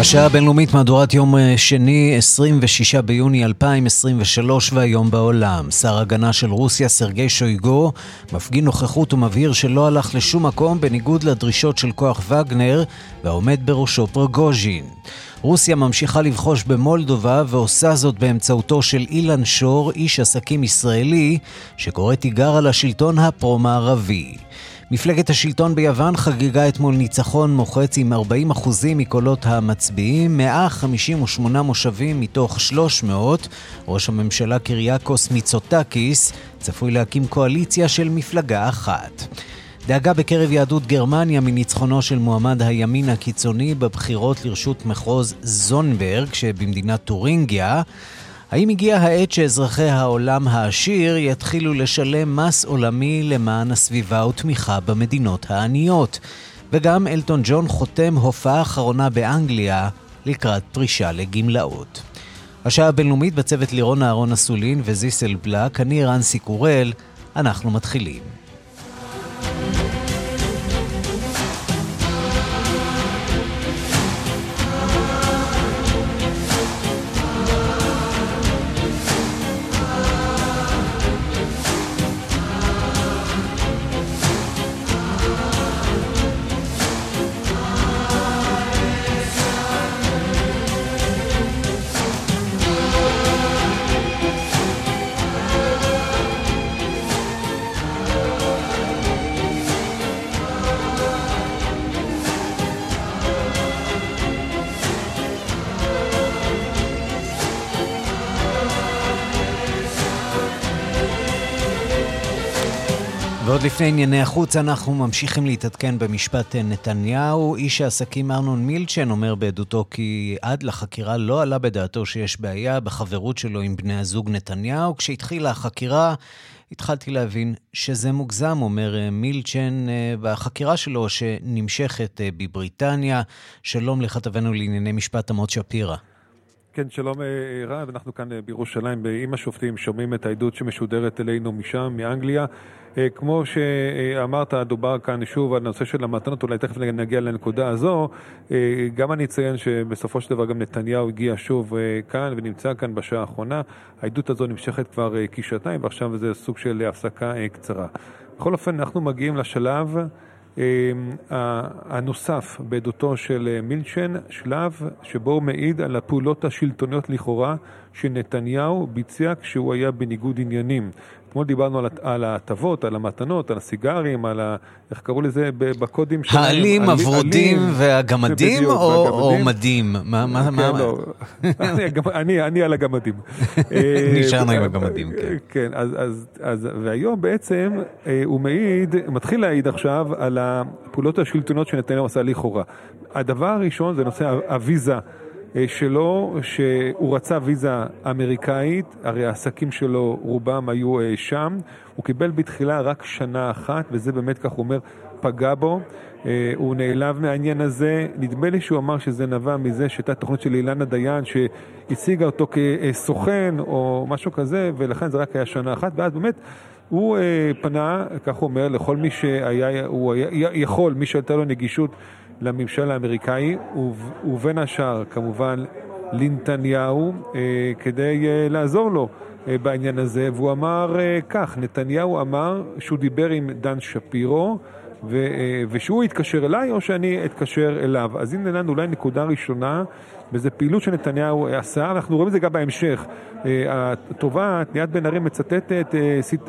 השעה הבינלאומית מהדורת יום אה, שני, 26 ביוני 2023 והיום בעולם. שר הגנה של רוסיה, סרגי שויגו, מפגין נוכחות ומבהיר שלא הלך לשום מקום בניגוד לדרישות של כוח וגנר והעומד בראשו פרגוז'ין. רוסיה ממשיכה לבחוש במולדובה ועושה זאת באמצעותו של אילן שור, איש עסקים ישראלי, שקורא תיגר על השלטון הפרו-מערבי. מפלגת השלטון ביוון חגגה אתמול ניצחון מוחץ עם 40% מקולות המצביעים, 158 מושבים מתוך 300. ראש הממשלה קיריאקוס מיצוטקיס צפוי להקים קואליציה של מפלגה אחת. דאגה בקרב יהדות גרמניה מניצחונו של מועמד הימין הקיצוני בבחירות לרשות מחוז זונברג שבמדינת טורינגיה. האם הגיעה העת שאזרחי העולם העשיר יתחילו לשלם מס עולמי למען הסביבה ותמיכה במדינות העניות? וגם אלטון ג'ון חותם הופעה אחרונה באנגליה לקראת פרישה לגמלאות. השעה הבינלאומית בצוות לירון אהרון אסולין וזיסל בלק, אני רנסי קורל, אנחנו מתחילים. לפני ענייני החוץ, אנחנו ממשיכים להתעדכן במשפט נתניהו. איש העסקים ארנון מילצ'ן אומר בעדותו כי עד לחקירה לא עלה בדעתו שיש בעיה בחברות שלו עם בני הזוג נתניהו. כשהתחילה החקירה, התחלתי להבין שזה מוגזם, אומר מילצ'ן בחקירה שלו שנמשכת בבריטניה. שלום לכתבנו לענייני משפט עמוד שפירא. כן, שלום רב, אנחנו כאן בירושלים עם השופטים, שומעים את העדות שמשודרת אלינו משם, מאנגליה. אה, כמו שאמרת, דובר כאן שוב על הנושא של המתנות, אולי תכף נגיע לנקודה הזו. אה, גם אני אציין שבסופו של דבר גם נתניהו הגיע שוב אה, כאן ונמצא כאן בשעה האחרונה. העדות הזו נמשכת כבר כשעתיים ועכשיו זה סוג של הפסקה קצרה. בכל אופן, אנחנו מגיעים לשלב הנוסף בעדותו של מילצ'ן, שלב שבו הוא מעיד על הפעולות השלטוניות לכאורה שנתניהו ביצע כשהוא היה בניגוד עניינים. אתמול דיברנו על ההטבות, על המתנות, על הסיגרים, על ה... איך קראו לזה בקודים שלהם? העלים, הוורודים והגמדים או מדים? מה, מה, כן, מה? לא. אני על הגמדים. נשארנו עם הגמדים, כן. כן, אז והיום בעצם אה, הוא מעיד, מתחיל להעיד עכשיו על הפעולות השלטונות שנתניהו עשה לכאורה. הדבר הראשון זה נושא הוויזה. אה, שלו, שהוא רצה ויזה אמריקאית, הרי העסקים שלו רובם היו אה, שם, הוא קיבל בתחילה רק שנה אחת, וזה באמת, כך הוא אומר, פגע בו. אה, הוא נעלב מהעניין הזה, נדמה לי שהוא אמר שזה נבע מזה שהייתה תוכנית של אילנה דיין שהציגה אותו כסוכן או משהו כזה, ולכן זה רק היה שנה אחת, ואז באמת הוא פנה, כך הוא אומר, לכל מי שהיה, הוא היה, יכול, מי שהייתה לו נגישות לממשל האמריקאי, ובין השאר כמובן לנתניהו, אה, כדי אה, לעזור לו אה, בעניין הזה, והוא אמר כך, נתניהו אמר שהוא דיבר עם דן שפירו, ו, ושהוא יתקשר אליי או שאני אתקשר אליו. אז הנה לנו אולי נקודה ראשונה, וזו פעילות שנתניהו עשה, אנחנו רואים את זה גם בהמשך. התובעת, ליאת בן ארי מצטטת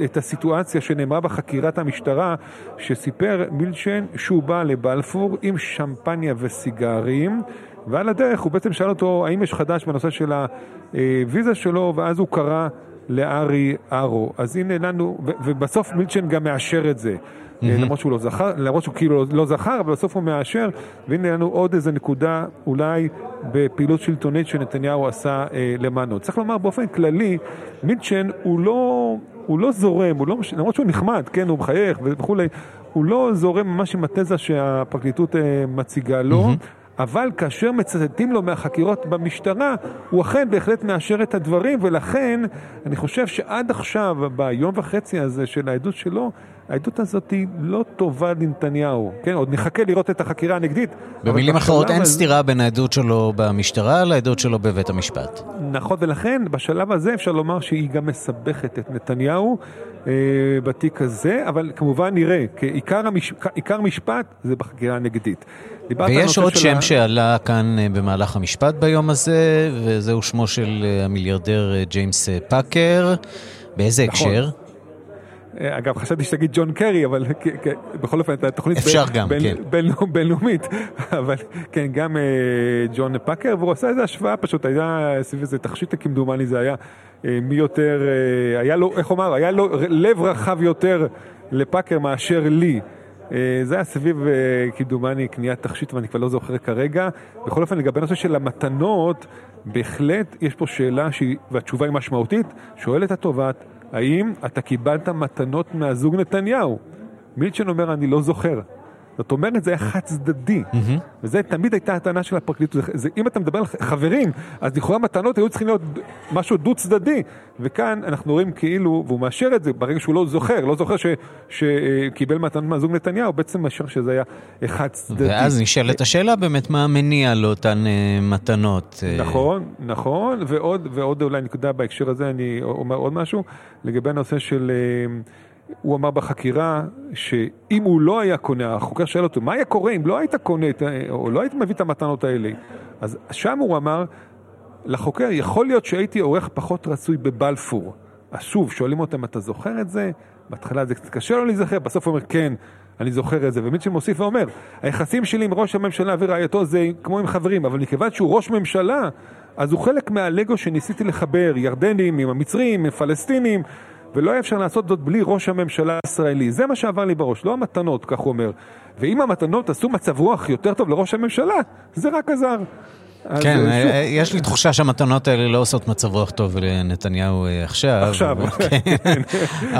את הסיטואציה שנאמרה בחקירת המשטרה, שסיפר מילצ'ן שהוא בא לבלפור עם שמפניה וסיגרים. ועל הדרך הוא בעצם שאל אותו האם יש חדש בנושא של הוויזה שלו, ואז הוא קרא לארי ארו. אז הנה לנו, ובסוף מילצ'ן גם מאשר את זה. Mm-hmm. למרות שהוא לא זכר, למרות שהוא כאילו לא זכר, אבל בסוף הוא מאשר, והנה לנו עוד איזה נקודה אולי בפעילות שלטונית שנתניהו עשה אה, למענו. צריך לומר באופן כללי, מילצ'ן הוא לא... הוא לא זורם, הוא לא, למרות שהוא נחמד, כן, הוא מחייך וכולי, הוא לא זורם ממש עם התזה שהפרקליטות מציגה לו. Mm-hmm. אבל כאשר מצטטים לו מהחקירות במשטרה, הוא אכן בהחלט מאשר את הדברים, ולכן אני חושב שעד עכשיו, ביום וחצי הזה של העדות שלו, העדות הזאת היא לא טובה לנתניהו. כן, עוד נחכה לראות את החקירה הנגדית. במילים אחרות, אין סתירה בין העדות שלו במשטרה לעדות שלו בבית המשפט. נכון, ולכן בשלב הזה אפשר לומר שהיא גם מסבכת את נתניהו אה, בתיק הזה, אבל כמובן נראה, כי עיקר, המש... עיקר משפט זה בחקירה הנגדית. ויש עוד שם ה... שעלה כאן אה, במהלך המשפט ביום הזה, וזהו שמו של אה, המיליארדר אה, ג'יימס פאקר. באיזה נכון. הקשר? אגב, חשבתי שתגיד ג'ון קרי, אבל בכל אופן, גם, בין, כן. בינלאומית, אבל כן, גם ג'ון פאקר, והוא עשה איזו השוואה פשוט, היה סביב איזה תכשיט כמדומני זה היה, מי יותר, היה לו, איך אומר, היה לו לב רחב יותר לפאקר מאשר לי. אה, זה היה סביב, אה, כמדומני, קניית תכשיט, ואני כבר לא זוכר כרגע. בכל אופן, לגבי הנושא של המתנות, בהחלט יש פה שאלה, והתשובה היא משמעותית, שואלת התובעת, האם אתה קיבלת מתנות מהזוג נתניהו? מילצ'ן אומר, אני לא זוכר. זאת אומרת, זה היה חד צדדי. Mm-hmm. וזה תמיד הייתה הטענה של הפרקליטות. זה, זה, אם אתה מדבר על חברים, אז לכאורה מתנות היו צריכים להיות משהו דו צדדי. וכאן אנחנו רואים כאילו, והוא מאשר את זה ברגע שהוא לא זוכר, לא זוכר שקיבל מתנות מהזוג נתניהו, בעצם מאשר שזה היה חד צדדי. ואז נשאלת השאלה באמת מה המניע לאותן uh, מתנות. Uh... נכון, נכון, ועוד, ועוד אולי נקודה בהקשר הזה, אני אומר עוד משהו, לגבי הנושא של... Uh, הוא אמר בחקירה שאם הוא לא היה קונה, החוקר שאל אותו, מה היה קורה אם לא היית קונה, או לא היית מביא את המתנות האלה? אז שם הוא אמר לחוקר, יכול להיות שהייתי עורך פחות רצוי בבלפור. אז שוב, שואלים אותם, אתה זוכר את זה? בהתחלה זה קצת קשה לו להיזכר, בסוף הוא אומר, כן, אני זוכר את זה. ומיטשל מוסיף ואומר, היחסים שלי עם ראש הממשלה ורעייתו זה כמו עם חברים, אבל מכיוון שהוא ראש ממשלה, אז הוא חלק מהלגו שניסיתי לחבר, ירדנים עם המצרים, עם פלסטינים, ולא היה אפשר לעשות זאת בלי ראש הממשלה הישראלי. זה מה שעבר לי בראש, לא המתנות, כך הוא אומר. ואם המתנות עשו מצב רוח יותר טוב לראש הממשלה, זה רק עזר. כן, אה, אה, יש לי תחושה שהמתנות האלה לא עושות מצב רוח טוב לנתניהו אה, עכשיו. עכשיו. כן.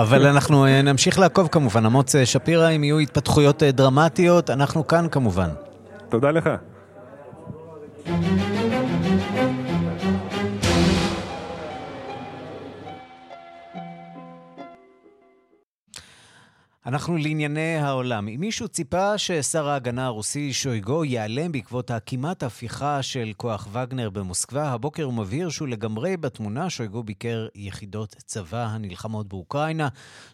אבל אנחנו נמשיך לעקוב כמובן. אמוץ שפירא, אם יהיו התפתחויות דרמטיות, אנחנו כאן כמובן. תודה לך. אנחנו לענייני העולם. אם מישהו ציפה ששר ההגנה הרוסי שויגו ייעלם בעקבות הכמעט הפיכה של כוח וגנר במוסקבה, הבוקר הוא מבהיר שהוא לגמרי בתמונה. שויגו ביקר יחידות צבא הנלחמות באוקראינה.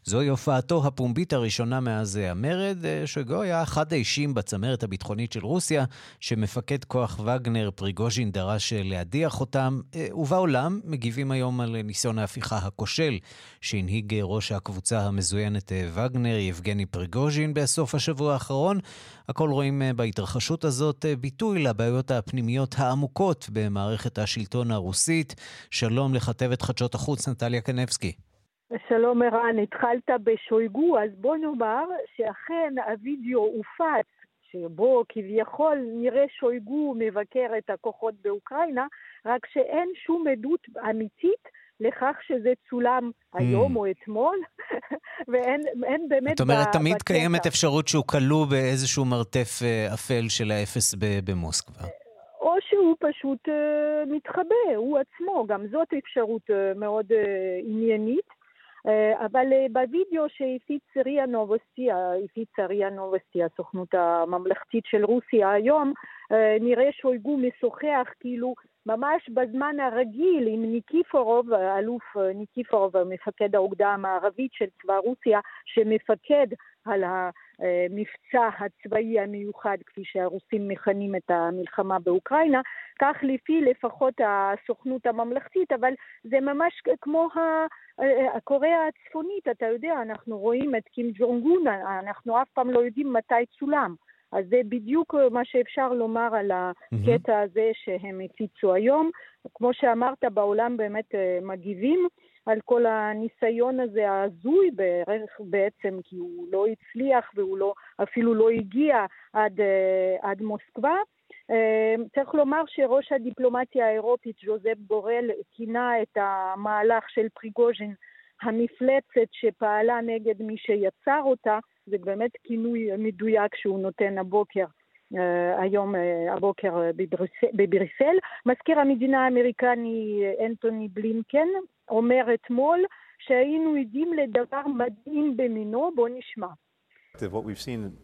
זוהי הופעתו הפומבית הראשונה מאז המרד. שויגו היה אחד האישים בצמרת הביטחונית של רוסיה, שמפקד כוח וגנר פריגוז'ין דרש להדיח אותם. ובעולם מגיבים היום על ניסיון ההפיכה הכושל שהנהיג ראש הקבוצה המזוינת וגנר. יבגני פריגוז'ין בסוף השבוע האחרון. הכל רואים אה, בהתרחשות הזאת אה, ביטוי לבעיות הפנימיות העמוקות במערכת השלטון הרוסית. שלום לכתבת חדשות החוץ, נטליה קנבסקי. שלום ערן, התחלת בשויגו, אז בוא נאמר שאכן הווידאו הופץ, שבו כביכול נראה שויגו מבקר את הכוחות באוקראינה, רק שאין שום עדות אמיתית לכך שזה צולם היום mm. או אתמול, ואין באמת... זאת אומרת, תמיד. קיימת אפשרות שהוא כלוא באיזשהו מרתף אה, אפל של האפס במוסקבה. או שהוא פשוט uh, מתחבא, הוא עצמו, גם זאת אפשרות מאוד עניינית. אבל בווידאו שהפיץ ריה נובוסטי, הפיצה ריה נובוסטי, הסוכנות הממלכתית של רוסיה היום, נראה שויגו משוחח כאילו ממש בזמן הרגיל עם ניקיפורוב, האלוף ניקיפורוב, מפקד האוגדה המערבית של צבא רוסיה, שמפקד על המבצע הצבאי המיוחד, כפי שהרוסים מכנים את המלחמה באוקראינה, כך לפי לפחות הסוכנות הממלכתית, אבל זה ממש כמו הקוריאה הצפונית, אתה יודע, אנחנו רואים את קים ג'ונגון, אנחנו אף פעם לא יודעים מתי צולם. אז זה בדיוק אה, מה שאפשר לומר על הקטע הזה שהם הפיצו היום. כמו שאמרת, בעולם באמת אה, מגיבים על כל הניסיון הזה ההזוי בערך בעצם, כי הוא לא הצליח והוא לא, אפילו לא הגיע עד, אה, עד מוסקבה. צריך לומר שראש הדיפלומטיה האירופית, ז'וזפ בורל, כינה את המהלך של פריגוז'ין המפלצת שפעלה נגד מי שיצר אותה, זה באמת כינוי מדויק שהוא נותן הבוקר. Uh, היום, uh, הבוקר uh, בבריסל. מזכיר המדינה האמריקני אנטוני בלינקן אומר אתמול שהיינו עדים לדבר מדהים במינו, בוא נשמע. What we've seen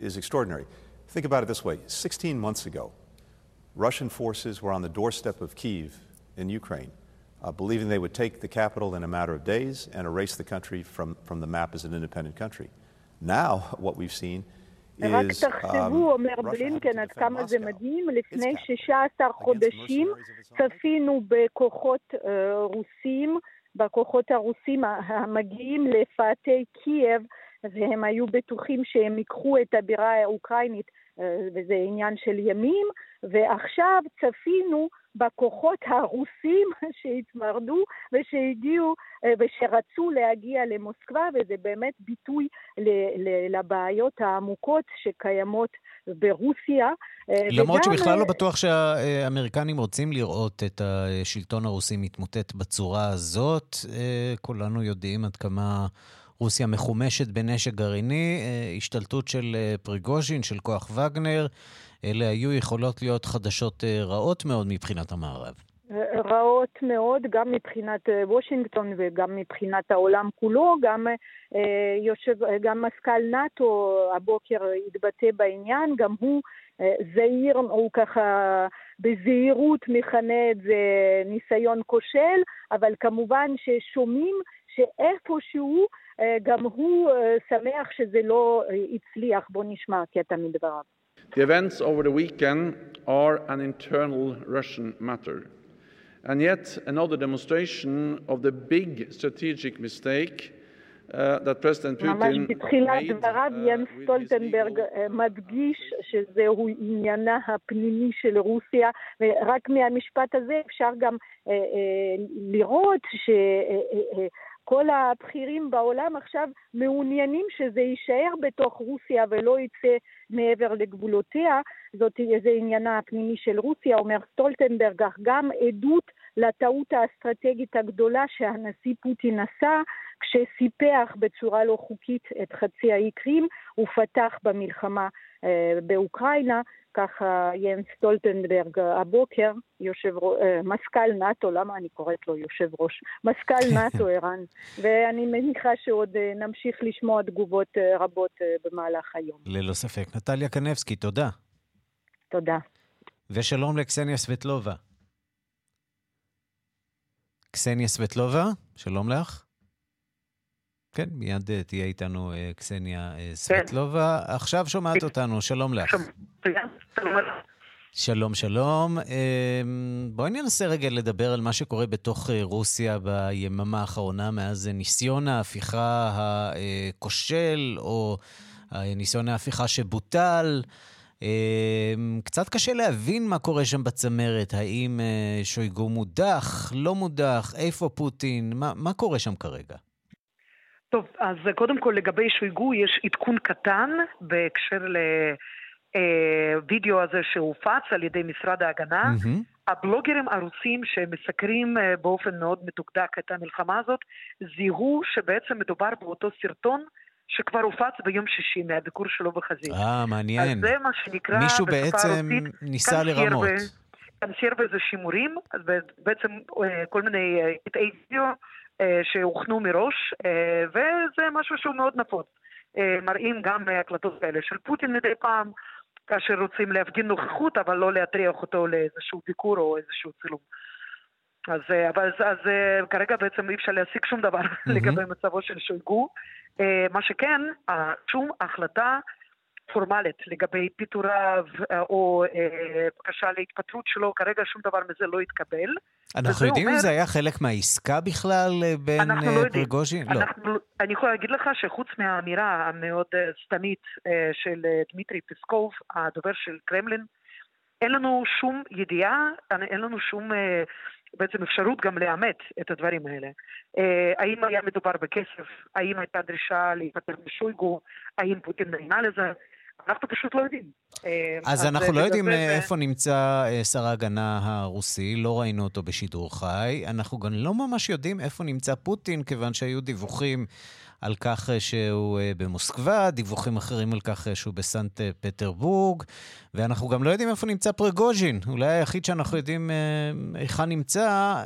is extraordinary. Think about it this way 16 months ago, Russian forces were on the doorstep of Kiev in Ukraine, uh, believing they would take the capital in a matter of days and erase the country from, from the map as an independent country. Now, what we've seen רק תחשבו, אומר בלינקן, עד כמה זה מדהים, לפני 16 חודשים צפינו בכוחות רוסים, בכוחות הרוסים המגיעים לפאתי קייב, והם היו בטוחים שהם ייקחו את הבירה האוקראינית, וזה עניין של ימים, ועכשיו צפינו בכוחות הרוסים שהתמרדו ושהגיעו ושרצו להגיע למוסקבה, וזה באמת ביטוי לבעיות העמוקות שקיימות ברוסיה. למרות וגם... שבכלל לא בטוח שהאמריקנים רוצים לראות את השלטון הרוסי מתמוטט בצורה הזאת. כולנו יודעים עד כמה... רוסיה מחומשת בנשק גרעיני, השתלטות של פריגוז'ין, של כוח וגנר, אלה היו יכולות להיות חדשות רעות מאוד מבחינת המערב. רעות מאוד, גם מבחינת וושינגטון וגם מבחינת העולם כולו, גם, יושב, גם מזכ"ל נאט"ו הבוקר התבטא בעניין, גם הוא זהיר, הוא ככה בזהירות מכנה את זה ניסיון כושל, אבל כמובן ששומעים שאיפשהו גם הוא שמח שזה לא הצליח, בוא נשמע קטע מדבריו. The events over the weekend are an internal Russian matter. And yet another demonstration of the big strategic mistake uh, that President Putin ממש בתחילת דבריו יאנס סטולטנברג מדגיש שזהו עניינה הפנימי של רוסיה, ורק מהמשפט הזה אפשר גם אה, אה, לראות ש... כל הבכירים בעולם עכשיו מעוניינים שזה יישאר בתוך רוסיה ולא יצא מעבר לגבולותיה. זאת, זה עניינה הפנימי של רוסיה, אומר סטולטנברג, אך גם עדות לטעות האסטרטגית הגדולה שהנשיא פוטין עשה כשסיפח בצורה לא חוקית את חצי האי קרים ופתח במלחמה אה, באוקראינה. ככה יאנס סטולטנברג הבוקר, יושב, מזכ"ל נאט"ו, למה אני קוראת לו יושב ראש? מזכ"ל נאט"ו ערן, ואני מניחה שעוד נמשיך לשמוע תגובות רבות במהלך היום. ללא ספק. נטליה קנבסקי, תודה. תודה. ושלום לקסניה סבטלובה. קסניה סבטלובה, שלום לך. כן, מיד תהיה איתנו קסניה סבטלובה. כן. עכשיו שומעת אותנו, שלום לך. שלום, שלום. בואי ננסה רגע לדבר על מה שקורה בתוך רוסיה ביממה האחרונה, מאז ניסיון ההפיכה הכושל, או ניסיון ההפיכה שבוטל. קצת קשה להבין מה קורה שם בצמרת, האם שויגו מודח, לא מודח, איפה פוטין, מה, מה קורה שם כרגע? טוב, אז קודם כל לגבי שויגו יש עדכון קטן בהקשר לוידאו הזה שהופץ על ידי משרד ההגנה. Mm-hmm. הבלוגרים הרוסים שמסקרים באופן מאוד מתוקדק את המלחמה הזאת, זיהו שבעצם מדובר באותו סרטון שכבר הופץ ביום שישי מהביקור שלו בחזית. אה, מעניין. אז זה מה שנקרא מישהו בעצם ניסה לרמות. קנסיירבה זה שימורים, אז בעצם כל מיני קטעי וידאו שהוכנו מראש, וזה משהו שהוא מאוד נפוץ. מראים גם הקלטות כאלה של פוטין מדי פעם, כאשר רוצים להפגין נוכחות, אבל לא להטריח אותו לאיזשהו ביקור או איזשהו צילום. אז, אבל, אז כרגע בעצם אי אפשר להשיג שום דבר mm-hmm. לגבי מצבו של שויגו. מה שכן, שום החלטה פורמלית לגבי פיטוריו או בקשה להתפטרות שלו, כרגע שום דבר מזה לא התקבל. אנחנו יודעים אם זה היה חלק מהעסקה בכלל בין לא פריגוז'ין? לא. אנחנו, אני יכולה להגיד לך שחוץ מהאמירה המאוד סתמית של דמיטרי פסקוב, הדובר של קרמלין, אין לנו שום ידיעה, אין לנו שום בעצם אפשרות גם לאמת את הדברים האלה. האם היה מדובר בכסף? האם הייתה דרישה להיפטר משויגו? האם פוטין נהנה לזה? אנחנו פשוט לא יודעים. אז, אז אנחנו לא יודעים איפה נמצא שר ההגנה הרוסי, לא ראינו אותו בשידור חי. אנחנו גם לא ממש יודעים איפה נמצא פוטין, כיוון שהיו דיווחים על כך שהוא במוסקבה, דיווחים אחרים על כך שהוא בסנט פטרבורג, ואנחנו גם לא יודעים איפה נמצא פרגוז'ין. אולי היחיד שאנחנו יודעים היכן נמצא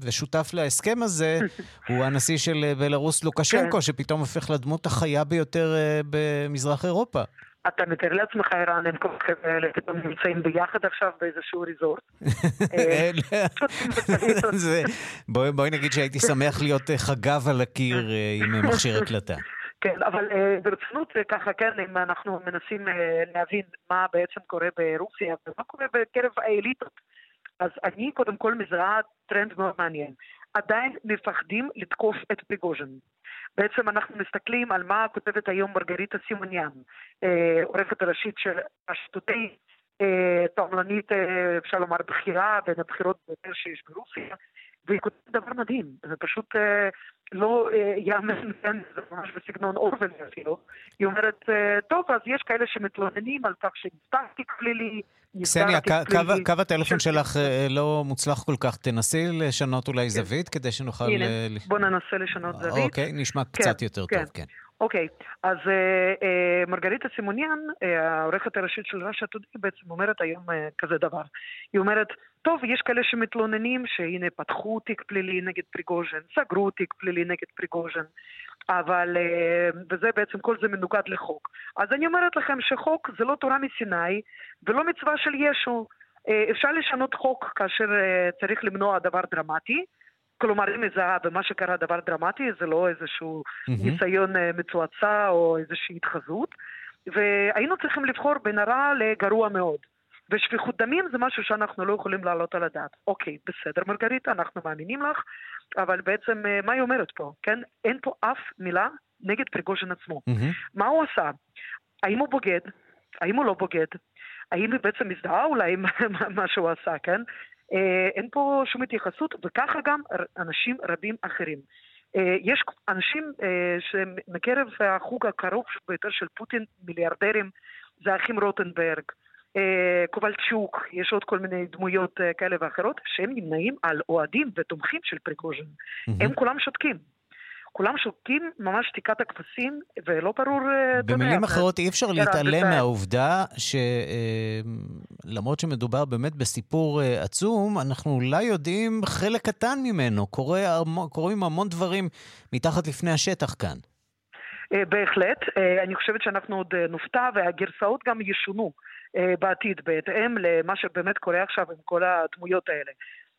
ושותף להסכם הזה הוא הנשיא של בלרוס לוקשנקו, כן. שפתאום הופך לדמות החיה ביותר במזרח אירופה. אתה מתאר לעצמך, ערן, הם כל כך האלה פתאום נמצאים ביחד עכשיו באיזשהו ריזורט. בואי נגיד שהייתי שמח להיות אה, חגב על הקיר אה, עם אה, מכשיר הקלטה. כן, אבל ברצינות ככה, כן, אם אנחנו מנסים להבין מה בעצם קורה ברוסיה ומה קורה בקרב האליטות, אז אני קודם כל מזהה טרנד מאוד מעניין. עדיין מפחדים לתקוף את פריגוז'ן. בעצם אנחנו מסתכלים על מה כותבת היום מרגריטה סימוניאן, אה, עורכת הראשית של רשת RT, אה, תועמלנית, אה, אפשר לומר, בכירה בין הבכירות ביותר שיש ברוסיה, והיא כותבת דבר מדהים, זה פשוט לא יאמן, כן, זה ממש בסגנון אורוול אפילו. היא אומרת, טוב, אז יש כאלה שמתלוננים על כך שנפתח תיק פלילי, קסניה, קו הטלפון שלך לא מוצלח כל כך. תנסי לשנות אולי כן. זווית כדי שנוכל... הנה, בוא ננסה לשנות זווית. אוקיי, נשמע כן, קצת יותר טוב, כן. אוקיי, אז אה, אה, מרגריטה סימוניאן, אה, העורכת הראשית של ראשה טודי, בעצם אומרת היום כזה דבר. היא אומרת, טוב, יש כאלה שמתלוננים שהנה פתחו תיק פלילי נגד פריגוז'ן, סגרו תיק פלילי נגד פריגוז'ן, אבל, וזה בעצם, כל זה מנוגד לחוק. אז אני אומרת לכם שחוק זה לא תורה מסיני ולא מצווה של ישו. אפשר לשנות חוק כאשר צריך למנוע דבר דרמטי, כלומר, היא מזהה במה שקרה דבר דרמטי, זה לא איזשהו mm-hmm. ניסיון מצועצע או איזושהי התחזות, והיינו צריכים לבחור בין הרע לגרוע מאוד. ושפיכות דמים זה משהו שאנחנו לא יכולים להעלות על הדעת. אוקיי, בסדר מרגריטה, אנחנו מאמינים לך, אבל בעצם אה, מה היא אומרת פה, כן? אין פה אף מילה נגד פריגוז'ין עצמו. Mm-hmm. מה הוא עשה? האם הוא בוגד? האם הוא לא בוגד? האם היא בעצם מזדהה אולי עם מה שהוא עשה, כן? אה, אין פה שום התייחסות, וככה גם אנשים רבים אחרים. אה, יש אנשים שמקרב החוג הקרוב ביותר של פוטין, מיליארדרים, זה האחים רוטנברג, אה, קובלצ'וק, יש עוד כל מיני דמויות אה, כאלה ואחרות, שהם נמנעים על אוהדים ותומכים של פריגוז'ין. Mm-hmm. הם כולם שותקים. כולם שותקים ממש שתיקת הכבשים, ולא ברור... אה, במילים אחרות, אי אפשר להתעלם מהעובדה שלמרות שמדובר באמת בסיפור עצום, אנחנו אולי יודעים חלק קטן ממנו. קורה, קורים המון דברים מתחת לפני השטח כאן. בהחלט. אני חושבת שאנחנו עוד נופתע, והגרסאות גם ישונו. אה, בעתיד, בהתאם למה שבאמת קורה עכשיו עם כל הדמויות האלה.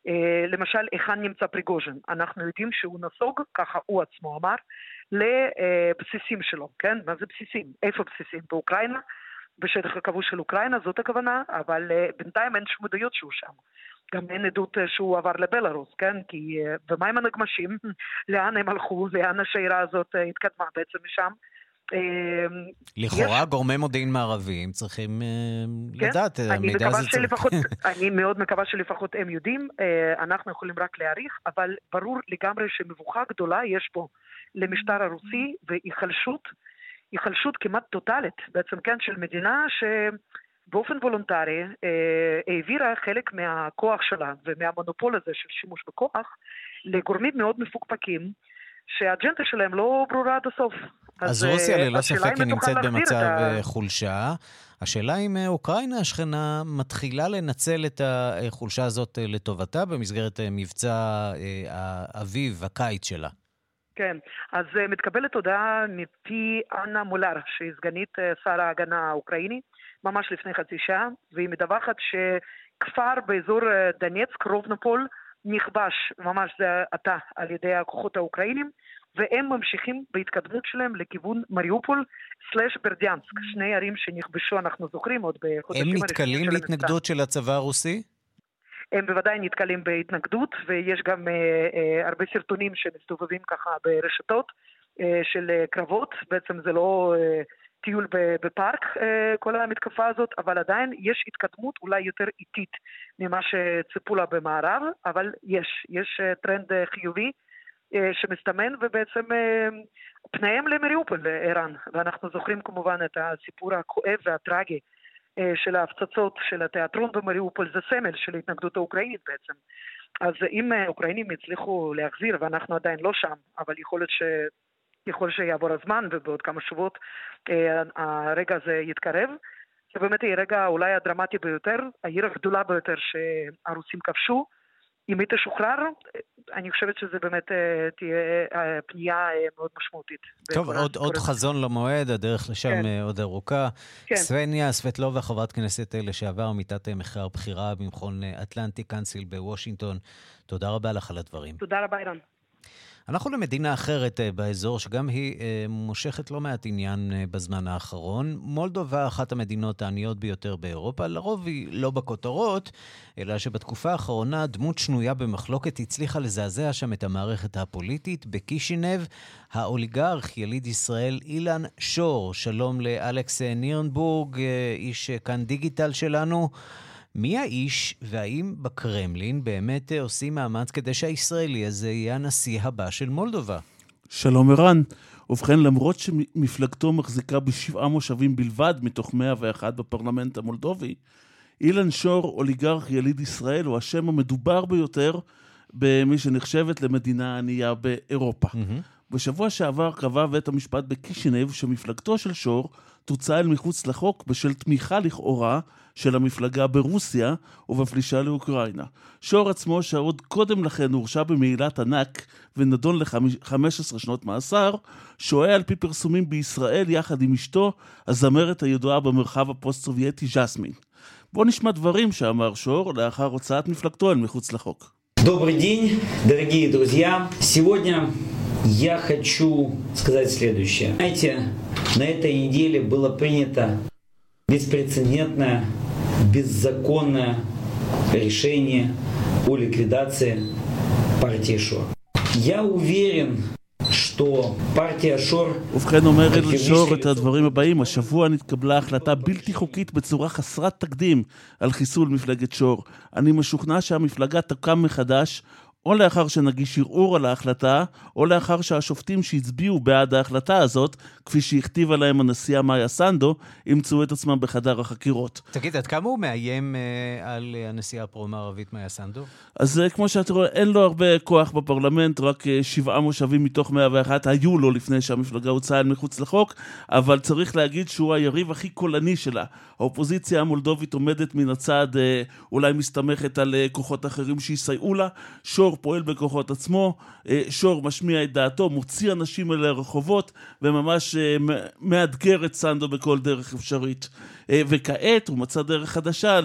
אה, למשל, היכן נמצא פריגוז'ין? אנחנו יודעים שהוא נסוג, ככה הוא עצמו אמר, לבסיסים שלו, כן? מה זה בסיסים? איפה בסיסים? באוקראינה? בשטח הכבוש של אוקראינה, זאת הכוונה, אבל אה, בינתיים אין שום עדויות שהוא שם. גם אין עדות שהוא עבר לבלארוס, כן? כי... ומה עם הנגמשים? לאן הם הלכו? לאן השיירה הזאת התקדמה בעצם משם? אמ, לכאורה יש... גורמי מודיעין מערביים צריכים אה, כן? לדעת, המידע הזה צריך... שלפחות, אני מאוד מקווה שלפחות הם יודעים, אה, אנחנו יכולים רק להעריך, אבל ברור לגמרי שמבוכה גדולה יש פה למשטר הרוסי והיחלשות, היחלשות כמעט טוטאלית בעצם, כן, של מדינה שבאופן וולונטרי אה, העבירה חלק מהכוח שלה ומהמונופול הזה של שימוש בכוח לגורמים מאוד מפוקפקים. שהאג'נדה שלהם לא ברורה עד הסוף. אז, אז רוסיה ללא ספק נמצאת במצב ה... חולשה. השאלה אם אוקראינה השכנה מתחילה לנצל את החולשה הזאת לטובתה במסגרת מבצע האביב, הקיץ שלה. כן, אז מתקבלת הודעה מפי אנה מולר, שהיא סגנית שר ההגנה האוקראיני, ממש לפני חצי שעה, והיא מדווחת שכפר באזור דניאצק, רובנופול, נכבש ממש זה עתה על ידי הכוחות האוקראינים, והם ממשיכים בהתקדמות שלהם לכיוון מריופול סלאש ברדיאנסק, שני ערים שנכבשו, אנחנו זוכרים עוד בחודשים הראשונים של המבצע. הם נתקלים בהתנגדות של הצבא הרוסי? הם בוודאי נתקלים בהתנגדות, ויש גם אה, אה, הרבה סרטונים שמסתובבים ככה ברשתות אה, של אה, קרבות, בעצם זה לא... אה, טיול בפארק, אה, כל המתקפה הזאת, אבל עדיין יש התקדמות אולי יותר איטית ממה שציפו לה במערב, אבל יש, יש אה, טרנד אה, חיובי שמסתמן, ובעצם פניהם למריופול, ערן. ואנחנו זוכרים כמובן את הסיפור הכואב והטרגי של ההפצצות של התיאטרון במריופול, זה סמל של ההתנגדות האוקראינית בעצם. אז אם האוקראינים יצליחו להחזיר, ואנחנו עדיין לא שם, אבל יכול להיות ש... ככל שיעבור הזמן ובעוד כמה שבועות הרגע הזה יתקרב. זה באמת יהיה רגע אולי הדרמטי ביותר, העיר הגדולה ביותר שהרוסים כבשו. אם היא תשוחרר, אני חושבת שזה באמת אה, תהיה אה, פנייה אה, מאוד משמעותית. טוב, עוד, עוד חזון למועד, הדרך לשם כן. עוד ארוכה. כן. סבניה סבטלובה, חברת כנסת לשעבר, עמיתת מחקר בכירה במכון אטלנטי קאנסיל בוושינגטון, תודה רבה לך על הדברים. תודה רבה, אירן. אנחנו למדינה אחרת אה, באזור, שגם היא אה, מושכת לא מעט עניין אה, בזמן האחרון. מולדובה, אחת המדינות העניות ביותר באירופה, לרוב היא לא בכותרות, אלא שבתקופה האחרונה דמות שנויה במחלוקת הצליחה לזעזע שם את המערכת הפוליטית. בקישינב, האוליגרך, יליד ישראל אילן שור, שלום לאלכס נירנבורג, איש כאן דיגיטל שלנו. מי האיש, והאם בקרמלין באמת אה, עושים מאמץ כדי שהישראלי הזה יהיה הנשיא הבא של מולדובה? שלום ערן. ובכן, למרות שמפלגתו מחזיקה בשבעה מושבים בלבד מתוך 101 בפרלמנט המולדובי, אילן שור, אוליגרך יליד ישראל, הוא השם המדובר ביותר במי שנחשבת למדינה ענייה באירופה. Mm-hmm. בשבוע שעבר קבע בית המשפט בקישינב שמפלגתו של שור תוצא אל מחוץ לחוק בשל תמיכה לכאורה של המפלגה ברוסיה ובפלישה לאוקראינה. שור עצמו, שעוד קודם לכן הורשע במעילת ענק ונדון ל-15 שנות מאסר, שוהה על פי פרסומים בישראל יחד עם אשתו, הזמרת הידועה במרחב הפוסט-סובייטי ז'סמין. בואו נשמע דברים שאמר שור לאחר הוצאת מפלגתו אל מחוץ לחוק. Добрый день, дорогие друзья. Сегодня я хочу сказать следующее. Знаете, на этой неделе было принято беспрецедентное беззаконное решение о ликвидации партии Шор. Я уверен, ובכן אומר אל שור את הדברים הבאים, השבוע נתקבלה החלטה בלתי חוקית בצורה חסרת תקדים על חיסול מפלגת שור. אני משוכנע שהמפלגה תקם מחדש או לאחר שנגיש ערעור על ההחלטה, או לאחר שהשופטים שהצביעו בעד ההחלטה הזאת, כפי שהכתיבה להם הנשיאה מאיה סנדו, ימצאו את עצמם בחדר החקירות. תגיד, עד כמה הוא מאיים אה, על הנשיאה הפרו-מערבית מאיה סנדו? אז אה, כמו שאתה רואה, אין לו הרבה כוח בפרלמנט, רק אה, שבעה מושבים מתוך 101 היו לו לפני שהמפלגה הוצאה אל מחוץ לחוק, אבל צריך להגיד שהוא היריב הכי קולני שלה. האופוזיציה המולדובית עומדת מן הצד, אה, אולי מסתמכת על אה, כוחות אחרים שיסייעו לה. שור פועל בכוחות עצמו, אה, שור משמיע את דעתו, מוציא אנשים אל הרחובות, וממש אה, מאתגר את סנדו בכל דרך אפשרית. אה, וכעת הוא מצא דרך חדשה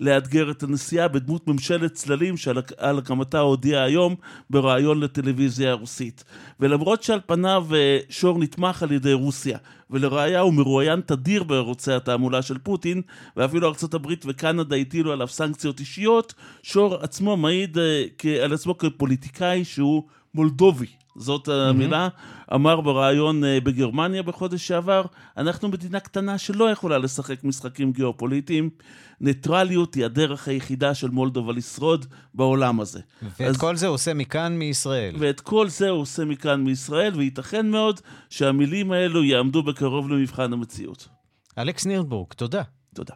לאתגר את הנסיעה בדמות ממשלת צללים שעל הקמתה הודיע היום בריאיון לטלוויזיה הרוסית. ולמרות שעל פניו שור נתמך על ידי רוסיה, ולראיה הוא מרואיין תדיר בערוצי התעמולה של פוטין, ואפילו ארצות הברית וקנדה הטילו עליו סנקציות אישיות, שור עצמו מעיד על עצמו כפוליטיקאי שהוא מולדובי. זאת המילה, mm-hmm. אמר בריאיון אה, בגרמניה בחודש שעבר, אנחנו מדינה קטנה שלא יכולה לשחק משחקים גיאופוליטיים. ניטרליות היא הדרך היחידה של מולדובה לשרוד בעולם הזה. ואת אז, כל זה הוא עושה מכאן מישראל. ואת כל זה הוא עושה מכאן מישראל, וייתכן מאוד שהמילים האלו יעמדו בקרוב למבחן המציאות. אלכס נירנבורג, תודה. תודה.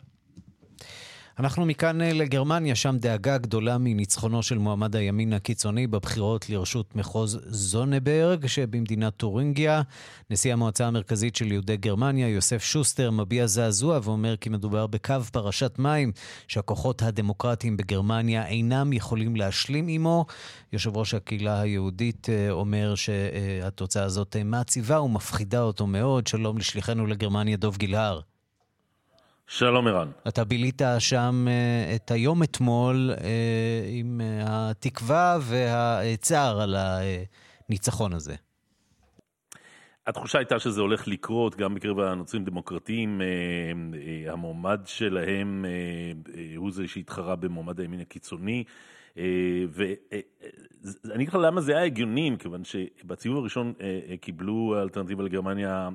אנחנו מכאן אה, לגרמניה, שם דאגה גדולה מניצחונו של מועמד הימין הקיצוני בבחירות לרשות מחוז זונברג שבמדינת טורינגיה. נשיא המועצה המרכזית של יהודי גרמניה, יוסף שוסטר, מביע זעזוע ואומר כי מדובר בקו פרשת מים שהכוחות הדמוקרטיים בגרמניה אינם יכולים להשלים עמו. יושב ראש הקהילה היהודית אה, אומר שהתוצאה הזאת מעציבה ומפחידה אותו מאוד. שלום לשליחנו לגרמניה, דוב גילהר. שלום ערן. אתה בילית שם uh, את היום אתמול uh, עם uh, התקווה והצער על הניצחון הזה. התחושה הייתה שזה הולך לקרות גם בקרב הנוצרים דמוקרטיים. המועמד שלהם הוא זה שהתחרה במועמד הימין הקיצוני. ואני אגיד לך למה זה היה הגיוני, מכיוון שבציבור הראשון קיבלו אלטרנטיבה לגרמניה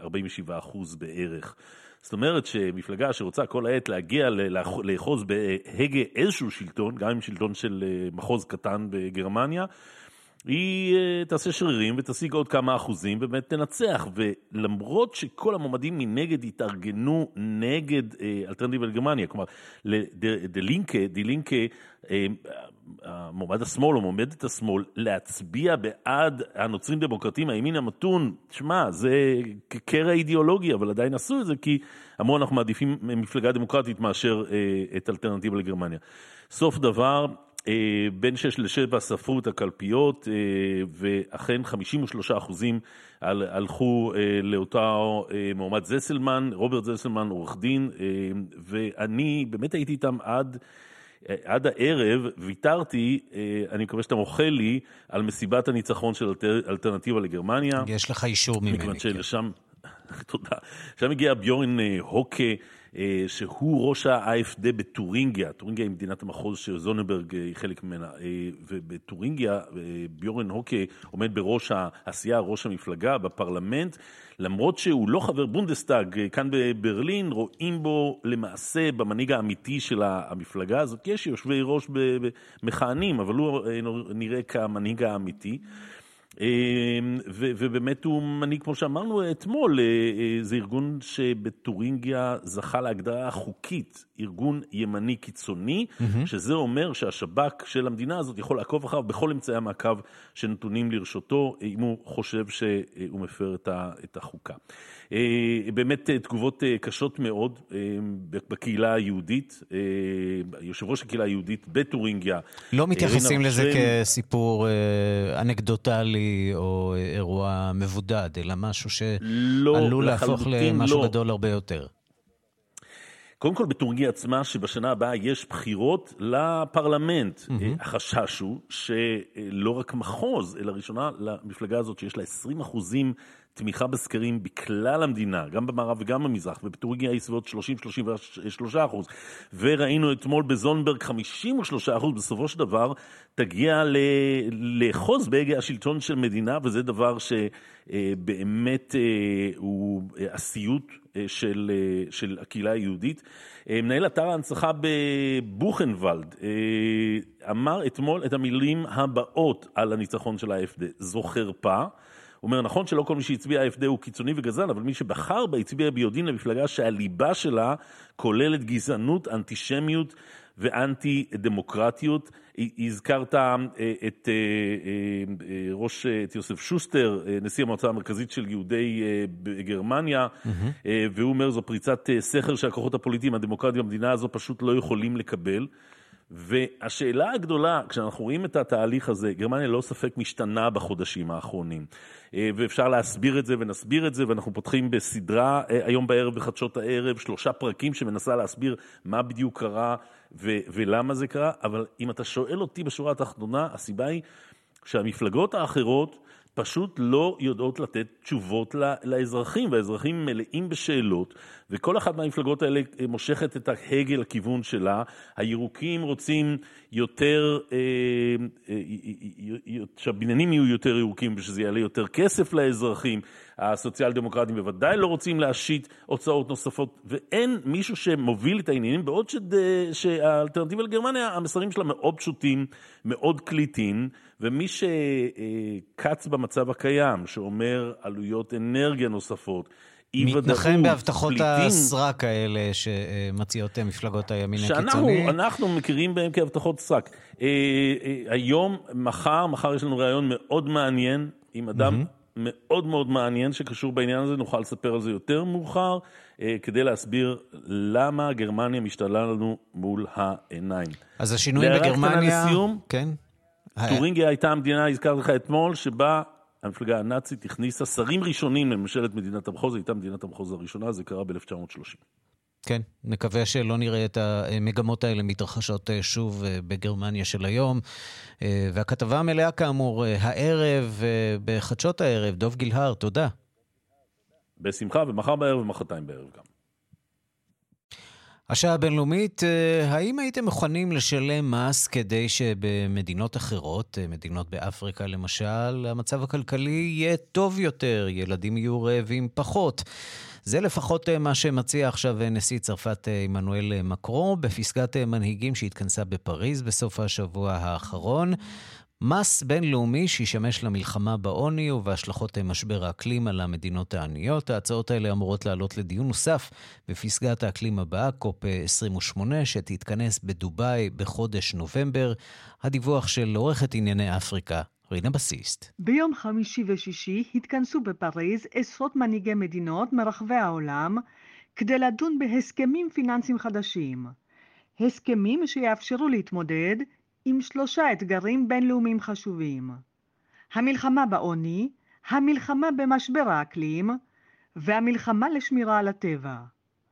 47 אחוז בערך. זאת אומרת שמפלגה שרוצה כל העת להגיע, לאחוז בהגה איזשהו שלטון, גם עם שלטון של אה, מחוז קטן בגרמניה, היא uh, תעשה שרירים ותשיג עוד כמה אחוזים, ובאמת תנצח. ולמרות שכל המועמדים מנגד התארגנו נגד uh, אלטרנטיבה לגרמניה, כלומר, דה לינקה, דה לינקה, uh, מועמד השמאל או מועמדת השמאל, להצביע בעד הנוצרים דמוקרטים, הימין המתון, שמע, זה קרע אידיאולוגי, אבל עדיין עשו את זה, כי אמרו אנחנו מעדיפים מפלגה דמוקרטית מאשר את אלטרנטיבה לגרמניה. סוף דבר, אה, בין 6 ל-7 ספרו את הקלפיות, אה, ואכן 53 אחוזים הלכו אה, לאותו מועמד זסלמן, רוברט זסלמן, עורך דין, ואני באמת הייתי איתם עד... עד הערב ויתרתי, אני מקווה שאתה מוחל לי, על מסיבת הניצחון של אלטרנטיבה לגרמניה. יש לך אישור ממני. מכיוון כן. שלשם, תודה. שם הגיע ביורן הוקה. אה, שהוא ראש ה-AFD בטורינגיה, טורינגיה היא מדינת המחוז שזונברג אה, היא חלק ממנה, אה, ובטורינגיה ביורן הוקה עומד בראש הסיעה, ראש המפלגה בפרלמנט, למרות שהוא לא חבר בונדסטאג כאן בברלין, רואים בו למעשה במנהיג האמיתי של המפלגה הזאת. יש יושבי ראש מכהנים, אבל הוא נראה כמנהיג האמיתי. אמ, ובאמת הוא מנהיג, כמו שאמרנו אתמול, אה, אה, זה ארגון שבטורינגיה זכה להגדרה חוקית, ארגון ימני קיצוני, mm-hmm. שזה אומר שהשב"כ של המדינה הזאת יכול לעקוב אחריו בכל אמצעי המעקב שנתונים לרשותו, אם הוא חושב שהוא מפר את החוקה. אה, באמת אה, תגובות אה, קשות מאוד בקהילה היהודית, יושב ראש הקהילה היהודית בטורינגיה. לא מתייחסים לזה כסיפור אנקדוטלי או אירוע מבודד, אלא משהו לא, שעלול לא, להפוך למשהו לא. גדול הרבה יותר. קודם כל בטורקיה עצמה, שבשנה הבאה יש בחירות לפרלמנט. Mm-hmm. החשש הוא שלא רק מחוז, אלא ראשונה למפלגה הזאת שיש לה 20 אחוזים תמיכה בסקרים בכלל המדינה, גם במערב וגם במזרח, ובטורקיה היא סביבות 30-33 אחוז. וראינו אתמול בזונברג 53 אחוז, בסופו של דבר תגיע לאחוז בהגה השלטון של מדינה, וזה דבר שבאמת אה, הוא הסיוט אה, של, אה, של הקהילה היהודית. מנהל אתר ההנצחה בבוכנוולד אמר אתמול את המילים הבאות על הניצחון של ה-FD, זו חרפה. הוא אומר, נכון שלא כל מי שהצביע AFD הוא קיצוני וגזען, אבל מי שבחר בה הצביע ביודעין למפלגה שהליבה שלה כוללת גזענות, אנטישמיות ואנטי דמוקרטיות. הזכרת אה, את אה, אה, ראש, את יוסף שוסטר, נשיא המועצה המרכזית של יהודי גרמניה, mm-hmm. והוא אומר, זו פריצת סכר שהכוחות הפוליטיים הדמוקרטיים במדינה הזו פשוט לא יכולים לקבל. והשאלה הגדולה, כשאנחנו רואים את התהליך הזה, גרמניה לא ספק משתנה בחודשים האחרונים. אה, ואפשר להסביר את זה ונסביר את זה, ואנחנו פותחים בסדרה אה, היום בערב בחדשות הערב, שלושה פרקים שמנסה להסביר מה בדיוק קרה ו- ולמה זה קרה, אבל אם אתה שואל אותי בשורה התחתונה, הסיבה היא שהמפלגות האחרות פשוט לא יודעות לתת תשובות לאזרחים, והאזרחים מלאים בשאלות, וכל אחת מהמפלגות האלה אה, מושכת את ההגה לכיוון שלה. הירוקים רוצים יותר, אה, אה, שהבניינים יהיו יותר ירוקים ושזה יעלה יותר כסף לאזרחים. הסוציאל דמוקרטים בוודאי לא רוצים להשית הוצאות נוספות, ואין מישהו שמוביל את העניינים, בעוד שהאלטרנטיבה לגרמניה, המסרים שלה מאוד פשוטים, מאוד קליטים, ומי שקץ במצב הקיים, שאומר עלויות אנרגיה נוספות, מתנחם בהבטחות הסרק האלה שמציעות מפלגות הימין הקיצוני. שאנחנו מכירים בהן כהבטחות סרק. אה, אה, היום, מחר, מחר יש לנו ראיון מאוד מעניין עם אדם מאוד מאוד מעניין שקשור בעניין הזה, נוכל לספר על זה יותר מאוחר, אה, כדי להסביר למה גרמניה משתלה לנו מול העיניים. אז השינוי בגרמניה... לסיום, כן. טורינגיה הייתה המדינה, הזכרתי לך אתמול, שבה המפלגה הנאצית הכניסה שרים ראשונים לממשלת מדינת המחוז, הייתה מדינת המחוז הראשונה, זה קרה ב-1930. כן, נקווה שלא נראה את המגמות האלה מתרחשות אה, שוב אה, בגרמניה של היום. אה, והכתבה המלאה כאמור הערב, בחדשות הערב, דוב גילהר, תודה. בשמחה, ומחר בערב ומחרתיים בערב גם. השעה הבינלאומית, האם הייתם מוכנים לשלם מס כדי שבמדינות אחרות, מדינות באפריקה למשל, המצב הכלכלי יהיה טוב יותר, ילדים יהיו רעבים פחות? זה לפחות אה, מה שמציע עכשיו אה, נשיא צרפת אה, עמנואל מקרו בפסגת מנהיגים שהתכנסה בפריז בסוף השבוע האחרון. מס בינלאומי שישמש למלחמה בעוני ובהשלכות משבר האקלים על המדינות העניות. ההצעות האלה אמורות לעלות לדיון נוסף בפסגת האקלים הבאה, קופ 28, שתתכנס בדובאי בחודש נובמבר. הדיווח של עורכת ענייני אפריקה. ביום חמישי ושישי התכנסו בפריז עשרות מנהיגי מדינות מרחבי העולם כדי לדון בהסכמים פיננסיים חדשים. הסכמים שיאפשרו להתמודד עם שלושה אתגרים בינלאומיים חשובים. המלחמה בעוני, המלחמה במשבר האקלים והמלחמה לשמירה על הטבע.